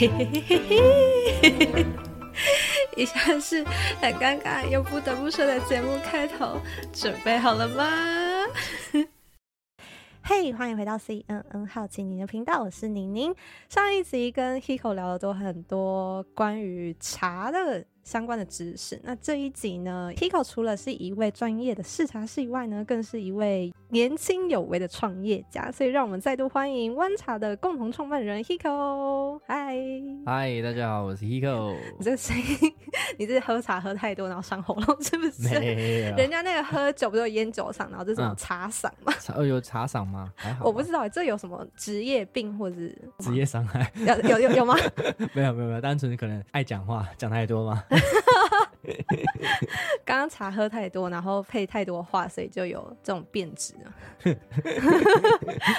嘿嘿嘿嘿嘿，以下是很尴尬又不得不说的节目开头，准备好了吗？嘿，欢迎回到 CNN 好奇你的频道，我是宁宁。上一集跟 Hiko 聊了都很多关于茶的。相关的知识。那这一集呢，Hiko 除了是一位专业的试茶师以外呢，更是一位年轻有为的创业家。所以，让我们再度欢迎湾茶的共同创办人 Hiko。嗨，嗨，大家好，我是 Hiko。你这个声音，你这是喝茶喝太多，然后伤喉咙是不是？人家那个喝酒不都有烟酒嗓，然后这种茶嗓吗？哦，有茶嗓吗？还好。我不知道这有什么职业病或者职业伤害？有有有有吗？没有没有没有，单纯可能爱讲话，讲太多吗？刚刚茶喝太多，然后配太多话，所以就有这种变质啊。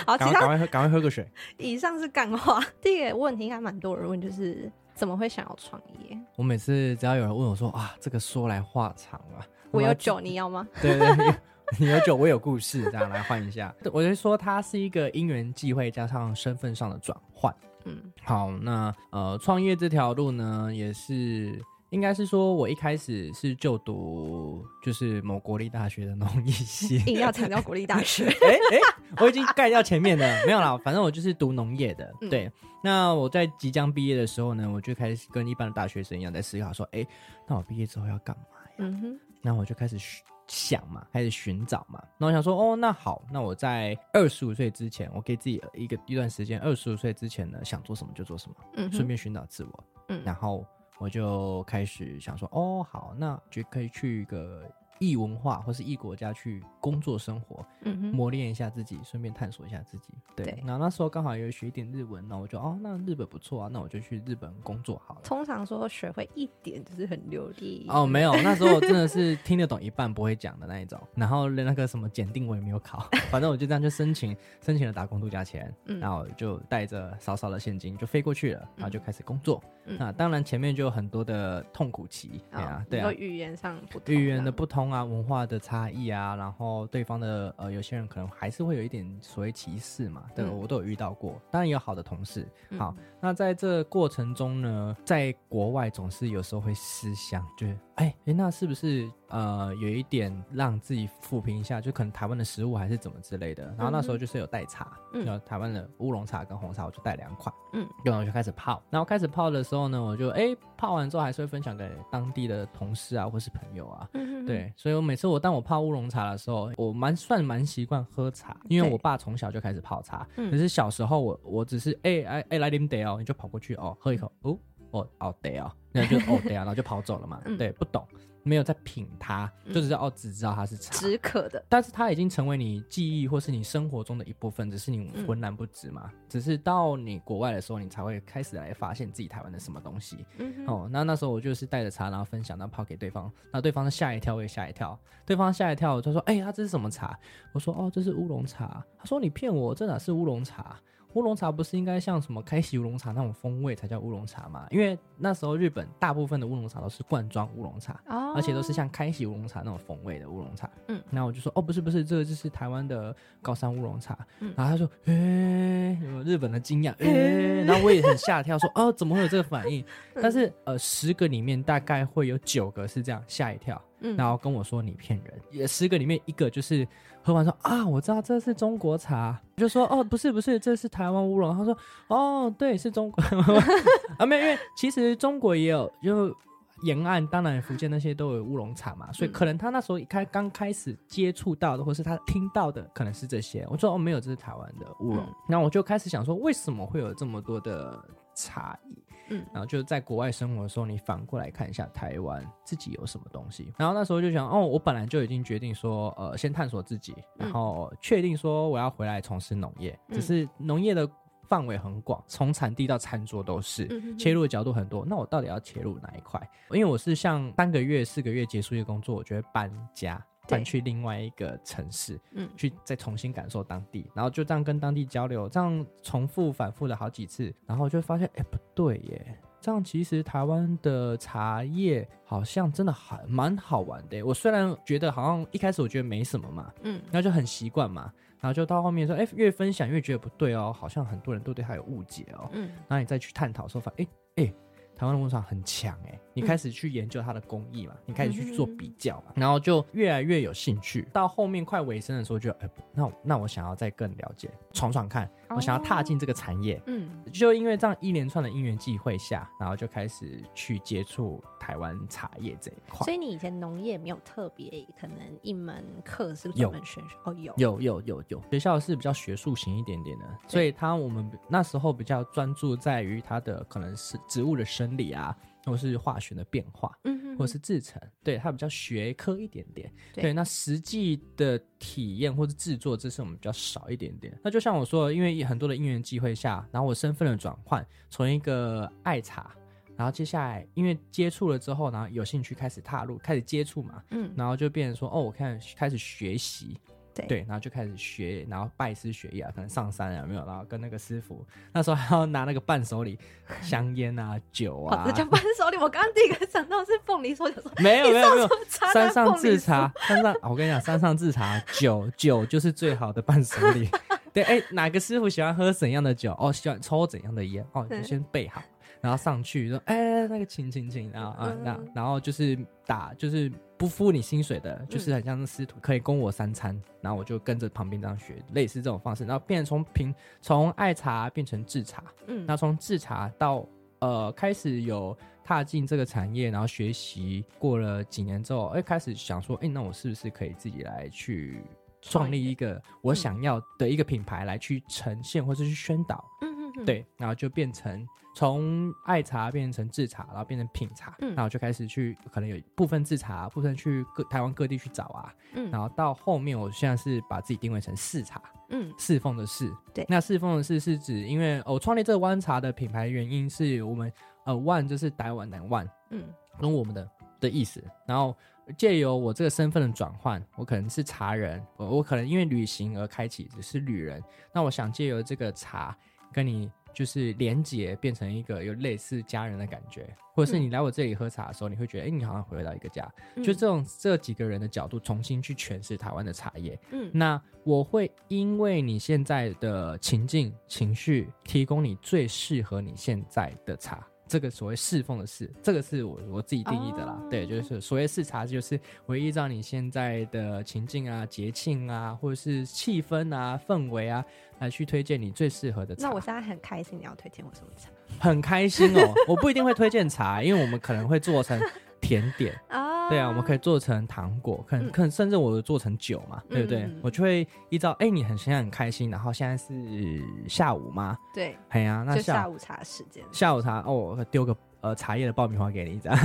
好，赶快喝，赶快喝个水。以上是干话。第一个问题应该蛮多人问，就是怎么会想要创业？我每次只要有人问我说啊，这个说来话长啊。我有酒，你要吗？对对对，你有酒，我有故事，这样来换一下。我就说，它是一个因缘际会加上身份上的转换。嗯，好，那呃，创业这条路呢，也是。应该是说，我一开始是就读就是某国立大学的农艺系，硬要强调国立大学。哎哎，我已经盖掉前面的，没有啦，反正我就是读农业的。嗯、对，那我在即将毕业的时候呢，我就开始跟一般的大学生一样在思考说，哎，那我毕业之后要干嘛呀？嗯哼，那我就开始想嘛，开始寻找嘛。那我想说，哦，那好，那我在二十五岁之前，我给自己一个一段时间，二十五岁之前呢，想做什么就做什么，顺便寻找自我，嗯，然后。我就开始想说，哦，好，那就可以去一个。异文化或是异国家去工作生活，嗯哼，磨练一下自己，顺便探索一下自己。对，对，那那时候刚好有学一点日文，那我就哦，那日本不错啊，那我就去日本工作好了。通常说学会一点就是很流利。哦，没有，那时候我真的是听得懂一半不会讲的那一种，然后连那个什么检定我也没有考，反正我就这样就申请申请了打工度假签，嗯，然后就带着少少的现金就飞过去了，然后就开始工作。嗯、那当然前面就有很多的痛苦期，对啊，对啊，语言上语言的不同。啊，文化的差异啊，然后对方的呃，有些人可能还是会有一点所谓歧视嘛，对，我都有遇到过。当然也有好的同事。好，嗯、那在这过程中呢，在国外总是有时候会思乡，就是哎哎，那是不是呃有一点让自己抚平一下？就可能台湾的食物还是怎么之类的。然后那时候就是有带茶，嗯，台湾的乌龙茶跟红茶，我就带两款，嗯，然后我就开始泡。然后开始泡的时候呢，我就哎泡完之后还是会分享给当地的同事啊，或是朋友啊，嗯，对。所以我每次我当我泡乌龙茶的时候，我蛮算蛮习惯喝茶，因为我爸从小就开始泡茶。可是小时候我我只是哎哎哎来点得哦，你就跑过去哦，喝一口哦哦哦得哦，那就哦得啊，然后就跑走了嘛。对，不懂。没有在品它，就只是哦，只知道它是茶，止渴的。但是它已经成为你记忆或是你生活中的一部分，只是你浑然不知嘛。嗯、只是到你国外的时候，你才会开始来发现自己台湾的什么东西。嗯哦，那那时候我就是带着茶，然后分享，然后泡给对方。那对方吓一跳，我也吓一跳。对方吓一跳，他说：“哎、欸，他这是什么茶？”我说：“哦，这是乌龙茶。”他说：“你骗我，这哪是乌龙茶？”乌龙茶不是应该像什么开喜乌龙茶那种风味才叫乌龙茶吗？因为那时候日本大部分的乌龙茶都是罐装乌龙茶，哦、而且都是像开喜乌龙茶那种风味的乌龙茶。嗯，然后我就说哦，不是不是，这个就是台湾的高山乌龙茶。嗯，然后他说，哎、欸，日本的惊讶，哎、欸，然后我也很吓跳，说哦，怎么会有这个反应？嗯、但是呃，十个里面大概会有九个是这样吓一跳。嗯，然后跟我说你骗人，也十个里面一个就是喝完说啊，我知道这是中国茶，我就说哦，不是不是，这是台湾乌龙。他说哦，对，是中国 啊，没有，因为其实中国也有，就沿岸当然福建那些都有乌龙茶嘛，所以可能他那时候一开刚开始接触到的，或是他听到的可能是这些。我说哦，没有，这是台湾的乌龙。那、嗯、我就开始想说，为什么会有这么多的差异？嗯，然后就在国外生活的时候，你反过来看一下台湾自己有什么东西。然后那时候就想，哦，我本来就已经决定说，呃，先探索自己，然后确定说我要回来从事农业。只是农业的范围很广，从产地到餐桌都是，切入的角度很多。那我到底要切入哪一块？因为我是像三个月、四个月结束一个工作，我就会搬家。搬去另外一个城市，嗯，去再重新感受当地，然后就这样跟当地交流，这样重复反复了好几次，然后就发现，哎，不对耶，这样其实台湾的茶叶好像真的还蛮好玩的。我虽然觉得好像一开始我觉得没什么嘛，嗯，然后就很习惯嘛。然后就到后面说，哎，越分享越觉得不对哦，好像很多人都对他有误解哦。嗯，然后你再去探讨说，发现，哎哎。台湾的文创很强哎，你开始去研究它的工艺嘛，嗯、你开始去做比较嘛，然后就越来越有兴趣。到后面快尾声的时候就，就哎，那那我想要再更了解，闯闯看，我想要踏进这个产业。嗯，就因为这样一连串的因缘际会下，然后就开始去接触台湾茶叶这一块。所以你以前农业没有特别可能一门课是专门选哦，有有有有有，学校是比较学术型一点点的，所以他我们那时候比较专注在于它的可能是植物的生。理啊，或是化学的变化，嗯哼，或是制成，对，它比较学科一点点。对，对，那实际的体验或者制作，这是我们比较少一点点。那就像我说，因为很多的因缘机会下，然后我身份的转换，从一个爱茶，然后接下来因为接触了之后，然后有兴趣开始踏入，开始接触嘛，嗯，然后就变成说，哦，我看开始学习。对，然后就开始学，然后拜师学艺啊，可能上山啊，有没有？然后跟那个师傅，那时候还要拿那个伴手礼，香烟啊、酒啊。这叫伴手礼。我刚刚第一个想到是凤梨酥，没有没有没有。山上制茶，山上我跟你讲，山上制茶，酒酒就是最好的伴手礼。对，哎，哪个师傅喜欢喝怎样的酒？哦，喜欢抽怎样的烟？哦，你就先备好。然后上去说，哎，那个请请请啊啊，那、嗯、然后就是打，就是不付你薪水的，嗯、就是很像是师徒，可以供我三餐。然后我就跟着旁边这样学，类似这种方式，然后变成从平从爱茶变成制茶，嗯，那从制茶到呃开始有踏进这个产业，然后学习过了几年之后，哎，开始想说，哎，那我是不是可以自己来去创立一个我想要的一个品牌来去呈现或者去宣导，嗯嗯。对，然后就变成从爱茶变成制茶，然后变成品茶，嗯，然后就开始去可能有部分制茶，部分去各台湾各地去找啊，嗯，然后到后面我现在是把自己定位成侍茶，嗯，侍奉的侍，对，那侍奉的侍是指，因为我创立这个湾茶的品牌原因是我们呃湾就是台湾南湾，嗯，跟我们的的意思，然后借由我这个身份的转换，我可能是茶人，我我可能因为旅行而开启只是旅人，那我想借由这个茶。跟你就是连接，变成一个有类似家人的感觉，或者是你来我这里喝茶的时候，你会觉得，哎、欸，你好像回到一个家。嗯、就这种这几个人的角度，重新去诠释台湾的茶叶。嗯，那我会因为你现在的情境、情绪，提供你最适合你现在的茶。这个所谓侍奉的侍，这个是我我自己定义的啦。Oh. 对，就是所谓侍茶，就是我依照你现在的情境啊、节庆啊，或者是气氛啊、氛围啊，来去推荐你最适合的茶。那我现在很开心，你要推荐我什么茶？很开心哦，我不一定会推荐茶，因为我们可能会做成甜点啊。对啊，我们可以做成糖果，可能可能甚至我做成酒嘛，嗯、对不对？嗯、我就会依照，哎，你很现在很开心，然后现在是下午嘛？对，哎呀，那下，下午茶时间，下午茶哦，我丢个。呃，茶叶的爆米花给你这样。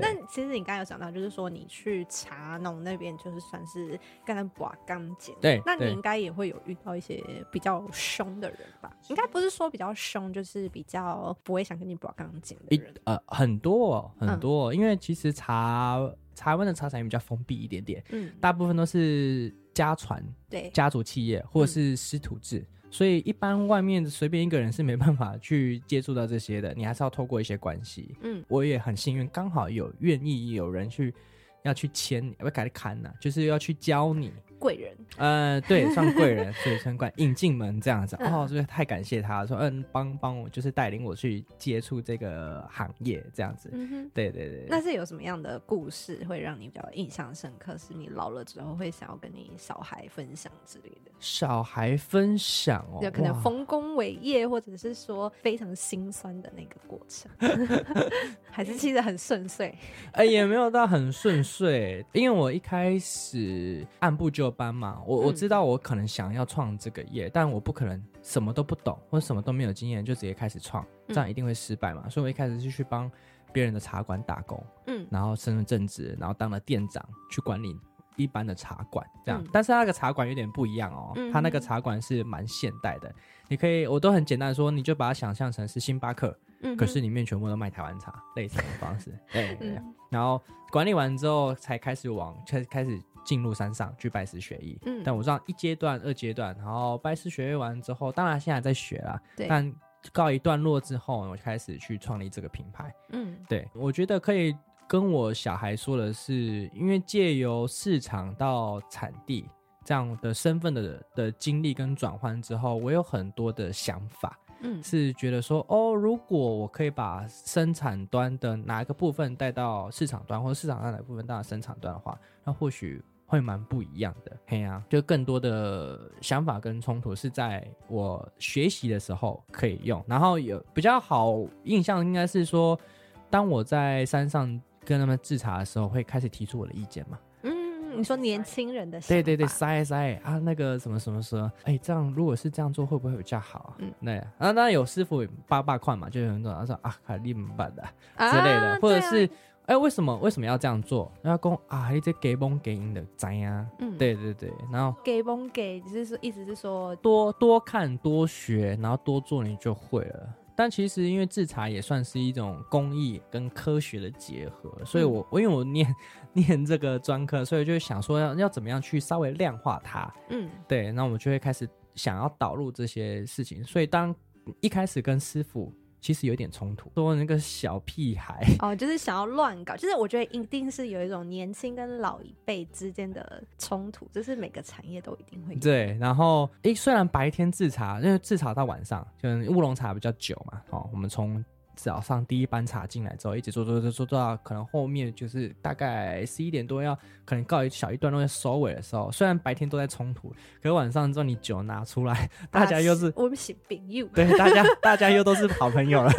那其实你刚刚有讲到，就是说你去茶农那边，就是算是跟他把钢筋。对，那你应该也会有遇到一些比较凶的人吧？应该不是说比较凶，就是比较不会想跟你把钢筋的人。呃，很多很多，嗯、因为其实茶台湾的茶产业比较封闭一点点，嗯，大部分都是家传，对，家族企业或者是师徒制。嗯所以一般外面随便一个人是没办法去接触到这些的，你还是要透过一些关系。嗯，我也很幸运，刚好有愿意有人去要去签，要改的看呢，就是要去教你。贵人，呃，对，算贵人，所以算贵引进门这样子。哦，所以太感谢他，说嗯，帮帮我，就是带领我去接触这个行业这样子。对对对。那是有什么样的故事会让你比较印象深刻？是你老了之后会想要跟你小孩分享之类的？小孩分享哦，有可能丰功伟业，或者是说非常心酸的那个过程，还是其实很顺遂？哎，也没有到很顺遂，因为我一开始按部就班嘛，我我知道我可能想要创这个业，嗯、但我不可能什么都不懂或者什么都没有经验就直接开始创，这样一定会失败嘛。嗯、所以我一开始是去帮别人的茶馆打工，嗯，然后升了正职，然后当了店长，去管理一般的茶馆，这样。嗯、但是那个茶馆有点不一样哦，嗯、他那个茶馆是蛮现代的，你可以，我都很简单说，你就把它想象成是星巴克，嗯，可是里面全部都卖台湾茶，类似的方式，对，对，对，嗯、然后管理完之后才开始往开开始。进入山上去拜师学艺，嗯，但我知道一阶段、二阶段，然后拜师学艺完之后，当然现在在学啦，对，但告一段落之后，我就开始去创立这个品牌，嗯，对，我觉得可以跟我小孩说的是，因为借由市场到产地这样的身份的的经历跟转换之后，我有很多的想法。嗯，是觉得说哦，如果我可以把生产端的哪一个部分带到市场端，或者市场上哪部分带到生产端的话，那或许会蛮不一样的。嘿呀、啊，就更多的想法跟冲突是在我学习的时候可以用。然后有比较好印象，应该是说，当我在山上跟他们制茶的时候，会开始提出我的意见嘛。你说年轻人的对对对，塞塞啊，那个什么什么说，哎，这样如果是这样做，会不会比较好？啊，那当然有师傅八八块嘛，就有人说他说啊，卡利姆办的之类的，啊、或者是哎、啊，为什么为什么要这样做？然后讲啊，你这给崩给赢的怎样？嗯，对对对，然后给崩给，就是说意思是说多多看多学，然后多做，你就会了。但其实，因为制茶也算是一种工艺跟科学的结合，所以我我因为我念念这个专科，所以就想说要要怎么样去稍微量化它，嗯，对，那我们就会开始想要导入这些事情。所以当一开始跟师傅。其实有点冲突，说那个小屁孩 哦，就是想要乱搞，就是我觉得一定是有一种年轻跟老一辈之间的冲突，就是每个产业都一定会有。对，然后诶，虽然白天制茶，因为制茶到晚上，就乌龙茶比较久嘛，哦，我们从。早上第一班茶进来之后，一直做做做做到可能后面就是大概十一点多要可能告一小一段落要收尾的时候，虽然白天都在冲突，可是晚上之后你酒拿出来，大家又是我们是朋友，对，大家大家又都是好朋友了，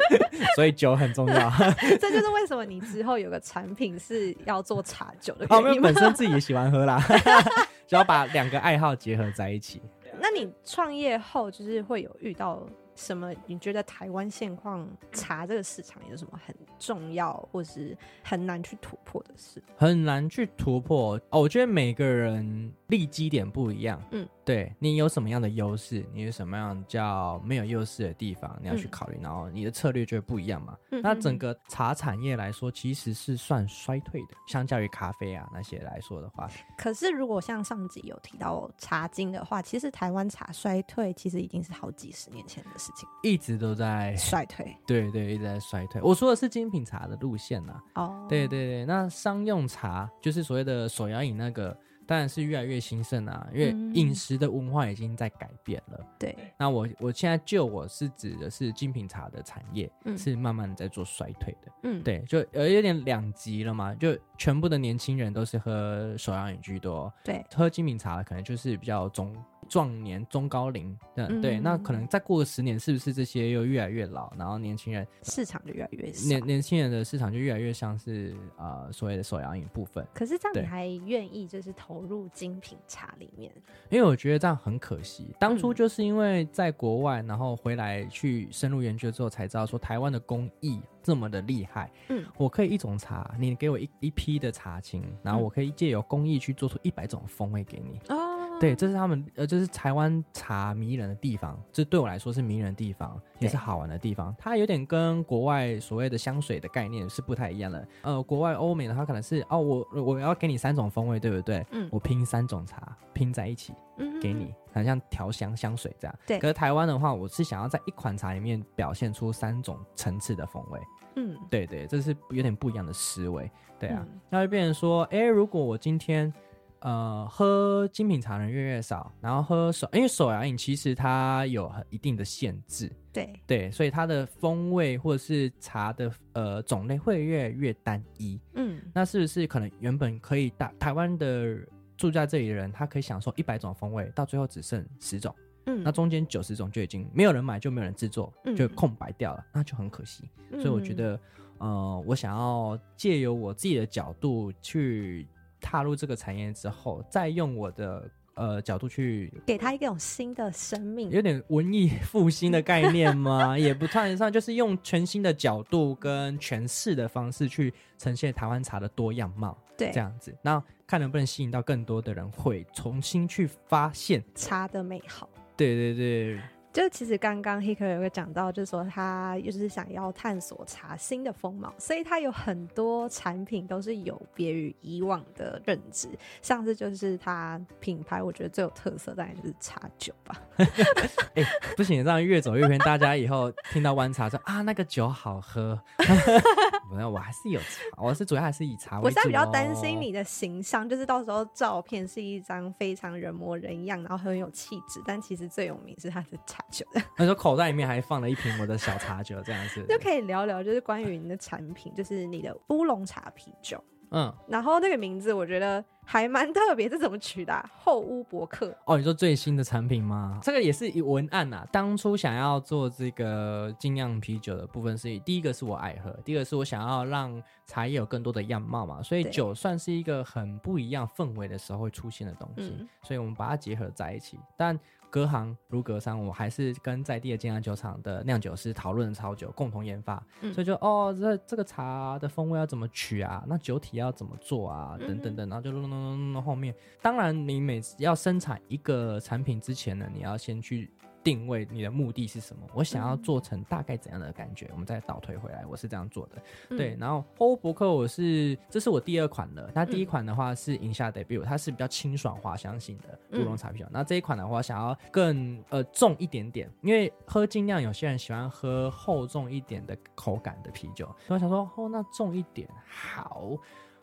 所以酒很重要。这就是为什么你之后有个产品是要做茶酒的因为本身自己也喜欢喝啦，只要把两个爱好结合在一起。那你创业后就是会有遇到？什么？你觉得台湾现况茶这个市场有什么很重要，或是很难去突破的事？很难去突破哦，我觉得每个人立基点不一样。嗯。对，你有什么样的优势，你有什么样叫没有优势的地方，你要去考虑，嗯、然后你的策略就会不一样嘛。嗯、那整个茶产业来说，其实是算衰退的，相较于咖啡啊那些来说的话。可是如果像上集有提到茶经的话，其实台湾茶衰退其实已经是好几十年前的事情，一直都在衰退。对对，一直在衰退。我说的是精品茶的路线呐、啊。哦，对对对，那商用茶就是所谓的手摇饮那个。当然是越来越兴盛啊，因为饮食的文化已经在改变了。嗯、对，那我我现在就我是指的是精品茶的产业，嗯、是慢慢在做衰退的。嗯，对，就有有点两极了嘛，就全部的年轻人都是喝手摇饮居多，对，喝精品茶的可能就是比较中。壮年中高龄，嗯，对，那可能再过个十年，是不是这些又越来越老，然后年轻人市场就越来越少，年年轻人的市场就越来越像是呃所谓的手摇饮部分。可是这样你还愿意就是投入精品茶里面？因为我觉得这样很可惜。当初就是因为在国外，然后回来去深入研究之后，才知道说台湾的工艺这么的厉害。嗯，我可以一种茶，你给我一一批的茶青，然后我可以借由工艺去做出一百种风味给你。哦。对，这是他们呃，就是台湾茶迷人的地方，这对我来说是迷人的地方，也是好玩的地方。它有点跟国外所谓的香水的概念是不太一样的。呃，国外欧美的话可能是哦，我我要给你三种风味，对不对？嗯，我拼三种茶拼在一起，嗯，给你，很像调香香水这样。对。可是台湾的话，我是想要在一款茶里面表现出三种层次的风味。嗯，对对，这是有点不一样的思维。对啊，嗯，那就变成说，哎，如果我今天。呃，喝精品茶的人越来越少，然后喝手，因为手摇饮其实它有很一定的限制，对对，所以它的风味或者是茶的呃种类会越来越单一。嗯，那是不是可能原本可以大台湾的住在这里的人，他可以享受一百种风味，到最后只剩十种，嗯，那中间九十种就已经没有人买，就没有人制作，就空白掉了，嗯，那就很可惜。所以我觉得，呃，我想要借由我自己的角度去。踏入这个产业之后，再用我的呃角度去给他一种新的生命，有点文艺 复兴的概念吗？也不 算得上，就是用全新的角度跟诠释的方式去呈现台湾茶的多样貌。对，这样子，那看能不能吸引到更多的人会重新去发现茶的美好。对对对。就其实刚刚 Hikari 有个讲到，就是说他就是想要探索茶新的风貌，所以他有很多产品都是有别于以往的认知。上次就是他品牌，我觉得最有特色当然就是茶酒吧。哎、欸，不行，这样越走越偏，大家以后听到湾茶说啊，那个酒好喝。没有，我还是有茶，我是主要还是以茶为主。我现在比较担心你的形象，就是到时候照片是一张非常人模人样，然后很有气质，但其实最有名是他的茶。酒的，他说口袋里面还放了一瓶我的小茶酒，这样子 就可以聊聊，就是关于你的产品，就是你的乌龙茶啤酒。嗯，然后那个名字我觉得还蛮特别，这怎么取的？后乌伯克。哦，你说最新的产品吗？这个也是一文案呐。当初想要做这个精酿啤酒的部分是，第一个是我爱喝，第二个是我想要让茶叶有更多的样貌嘛，所以酒算是一个很不一样氛围的时候会出现的东西，嗯、所以我们把它结合在一起，但。隔行如隔山，我还是跟在地的精酿酒厂的酿酒师讨论超久，共同研发。嗯、所以就哦，这这个茶的风味要怎么取啊？那酒体要怎么做啊？等等等，然后就弄弄弄弄后面。当然，你每次要生产一个产品之前呢，你要先去。定位你的目的是什么？我想要做成大概怎样的感觉？嗯、我们再倒推回来，我是这样做的。嗯、对，然后后乌伯克我是这是我第二款了。那第一款的话是饮夏 debut，它是比较清爽滑香型的乌龙茶啤酒。那、嗯、这一款的话，想要更呃重一点点，因为喝尽量有些人喜欢喝厚重一点的口感的啤酒，所以我想说哦，那重一点好，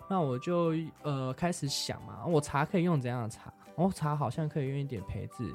那我就呃开始想嘛，我茶可以用怎样的茶？哦，茶好像可以用一点焙字。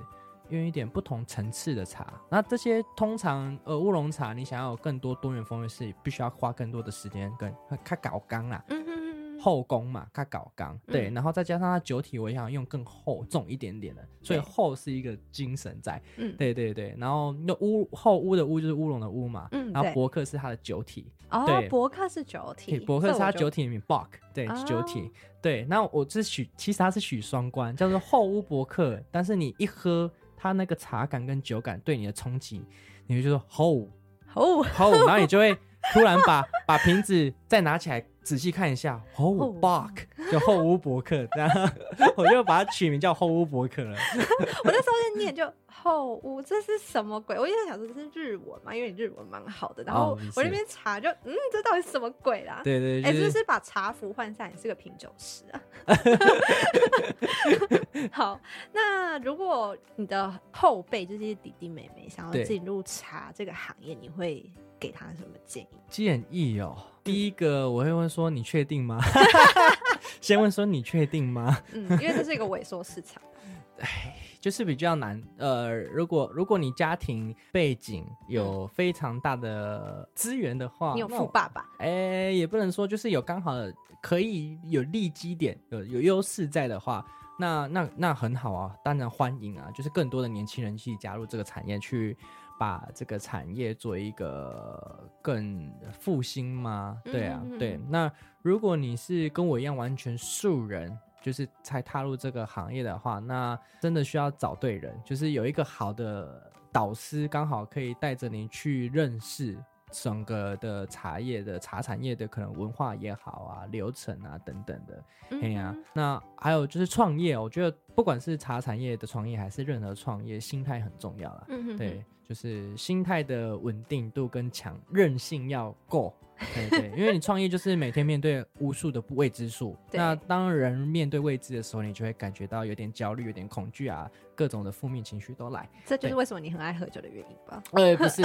用一点不同层次的茶，那这些通常呃乌龙茶，你想要有更多多元风味，是必须要花更多的时间跟它搞缸啦，嗯哼，后宫嘛，它搞缸，对，然后再加上它酒体，我想要用更厚重一点点的，所以厚是一个精神在，嗯，对对对，然后那乌后乌的乌就是乌龙的乌嘛，嗯，然后伯克是它的酒体，哦，伯克是酒体，伯克是它酒体里面 Bock，对，酒体，对，那我这许其实它是许双关，叫做后乌伯克，但是你一喝。它那个茶感跟酒感对你的冲击，你就说吼吼吼，然后你就会突然把把瓶子再拿起来。仔细看一下，吼 bark 就后乌伯克，这样 我就把它取名叫后乌伯克了。我那时候在念就后乌，这是什么鬼？我一直在想说这是日文嘛，因为你日文蛮好的。然后我那边查就，嗯，这到底是什么鬼啦？对对，對，哎、就是，把茶壶换下，你是个品酒师啊？好，那如果你的后辈就是弟弟妹妹想要进入茶这个行业，你会？给他什么建议？建议哦，第一个我会问说：“你确定吗？” 先问说：“你确定吗？”嗯，因为这是一个萎缩市场，哎，就是比较难。呃，如果如果你家庭背景有非常大的资源的话，你有富爸爸，哎，也不能说就是有刚好可以有利基点，有有优势在的话，那那那很好啊，当然欢迎啊，就是更多的年轻人去加入这个产业去。把这个产业做一个更复兴吗？对啊，嗯、对。那如果你是跟我一样完全素人，就是才踏入这个行业的话，那真的需要找对人，就是有一个好的导师，刚好可以带着你去认识整个的茶叶的茶产业的可能文化也好啊，流程啊等等的。哎呀、嗯啊，那还有就是创业，我觉得不管是茶产业的创业，还是任何创业，心态很重要啦。嗯、对。就是心态的稳定度跟强韧性要够，对对，因为你创业就是每天面对无数的未知数，对那当人面对未知的时候，你就会感觉到有点焦虑、有点恐惧啊。各种的负面情绪都来，这就是为什么你很爱喝酒的原因吧？呃，不是。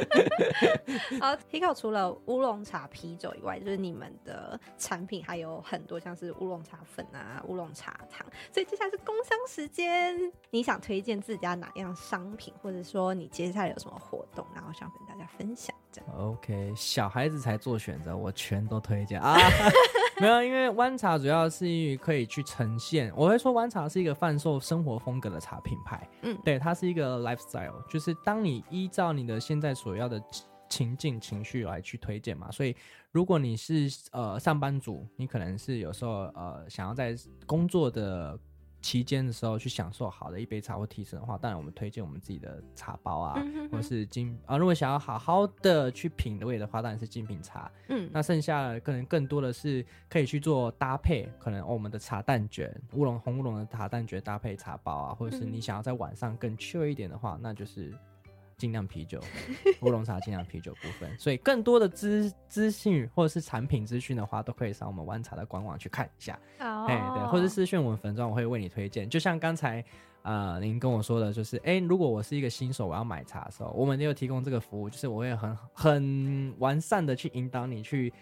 好，Hiko 除了乌龙茶啤酒以外，就是你们的产品还有很多，像是乌龙茶粉啊、乌龙茶糖。所以接下来是工商时间，你想推荐自家哪样商品，或者说你接下来有什么活动，然后想跟大家分享这样？OK，小孩子才做选择，我全都推荐啊。没有，因为湾茶主要是可以去呈现。我会说，湾茶是一个贩售生活风格的茶品牌。嗯，对，它是一个 lifestyle，就是当你依照你的现在所要的情境情绪来去推荐嘛。所以，如果你是呃上班族，你可能是有时候呃想要在工作的期间的时候去享受好的一杯茶或提神的话，当然我们推荐我们自己的茶包啊，嗯、哼哼或是精啊。如果想要好好的去品味的话，当然是精品茶。嗯，那剩下的可能更多的是可以去做搭配，可能我们的茶蛋卷、乌龙红乌龙的茶蛋卷搭配茶包啊，或者是你想要在晚上更 chill 一点的话，那就是。精酿啤酒，乌龙茶精酿啤酒部分，所以更多的资资讯或者是产品资讯的话，都可以上我们湾茶的官网去看一下。哦，哎，对，或者私讯我们粉专，我会为你推荐。就像刚才啊、呃，您跟我说的，就是哎，如果我是一个新手，我要买茶的时候，我们也有提供这个服务，就是我会很很完善的去引导你去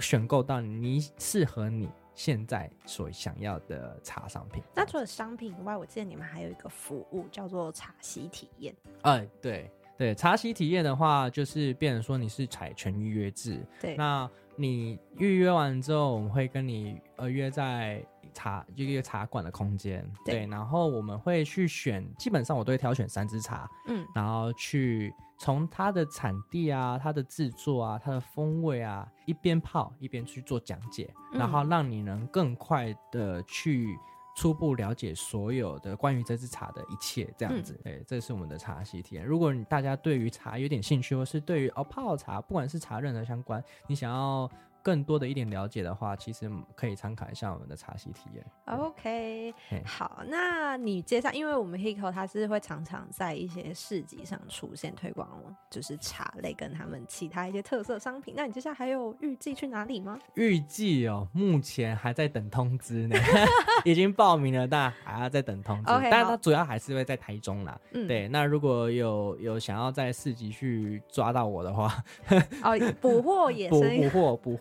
选购到你适合你现在所想要的茶商品。那除了商品以外，我记得你们还有一个服务叫做茶席体验。哎，对。对，茶席体验的话，就是变成说你是采全预约制。对，那你预约完之后，我们会跟你呃约在茶一个茶馆的空间。对，然后我们会去选，基本上我都会挑选三支茶，嗯，然后去从它的产地啊、它的制作啊、它的风味啊，一边泡一边去做讲解，嗯，然后让你能更快的去。初步了解所有的关于这支茶的一切，这样子，哎、嗯，这是我们的茶席体验。如果你大家对于茶有点兴趣，或是对于哦泡茶，不管是茶任何相关，你想要。更多的一点了解的话，其实可以参考一下我们的茶席体验。OK，好，那你介绍，因为我们 Hiko 他是会常常在一些市集上出现推广，就是茶类跟他们其他一些特色商品。那你接下来还有预计去哪里吗？预计哦，目前还在等通知呢，已经报名了，但还要再等通知。但是它主要还是会在台中啦。嗯，对。那如果有有想要在市集去抓到我的话，哦，补货也是补货补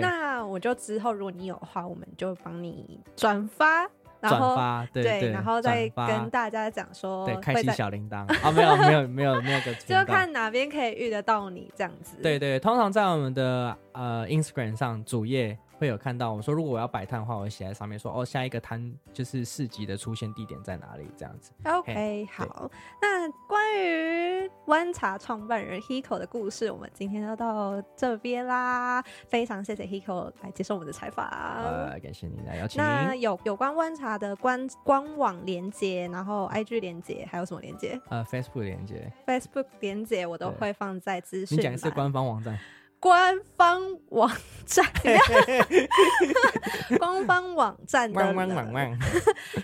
那我就之后如果你有的话，我们就帮你转发，然后转发，对，然后再跟大家讲说，对，开启小铃铛啊，没有没有没有那个，就看哪边可以遇得到你这样子。对，对对，通常在我们的呃 Instagram 上主页。会有看到我说，如果我要摆摊的话，我会写在上面说哦，下一个摊就是市集的出现地点在哪里这样子。OK，好。那关于湾茶创办人 Hiko 的故事，我们今天就到这边啦。非常谢谢 Hiko 来接受我们的采访。呃，感谢你来邀请。那有有关湾茶的官官网连接，然后 IG 连接，还有什么连接？呃，Facebook 连接。Facebook 连接我都会放在资讯。你讲的是官方网站。官方网站，官方网站的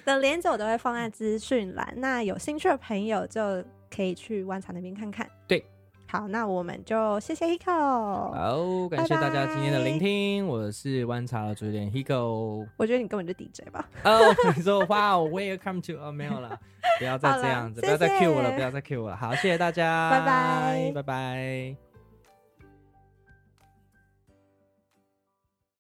的链接我都会放在资讯栏，那有兴趣的朋友就可以去湾茶那边看看。对，好，那我们就谢谢 Hiko，好，感谢大家今天的聆听，我是湾茶的主持人 Hiko，我觉得你根本就 DJ 吧？哦，你说哇，Welcome to，哦，没有了，不要再这样子，不要再 cue 我了，不要再 cue 我了，好，谢谢大家，拜拜，拜拜。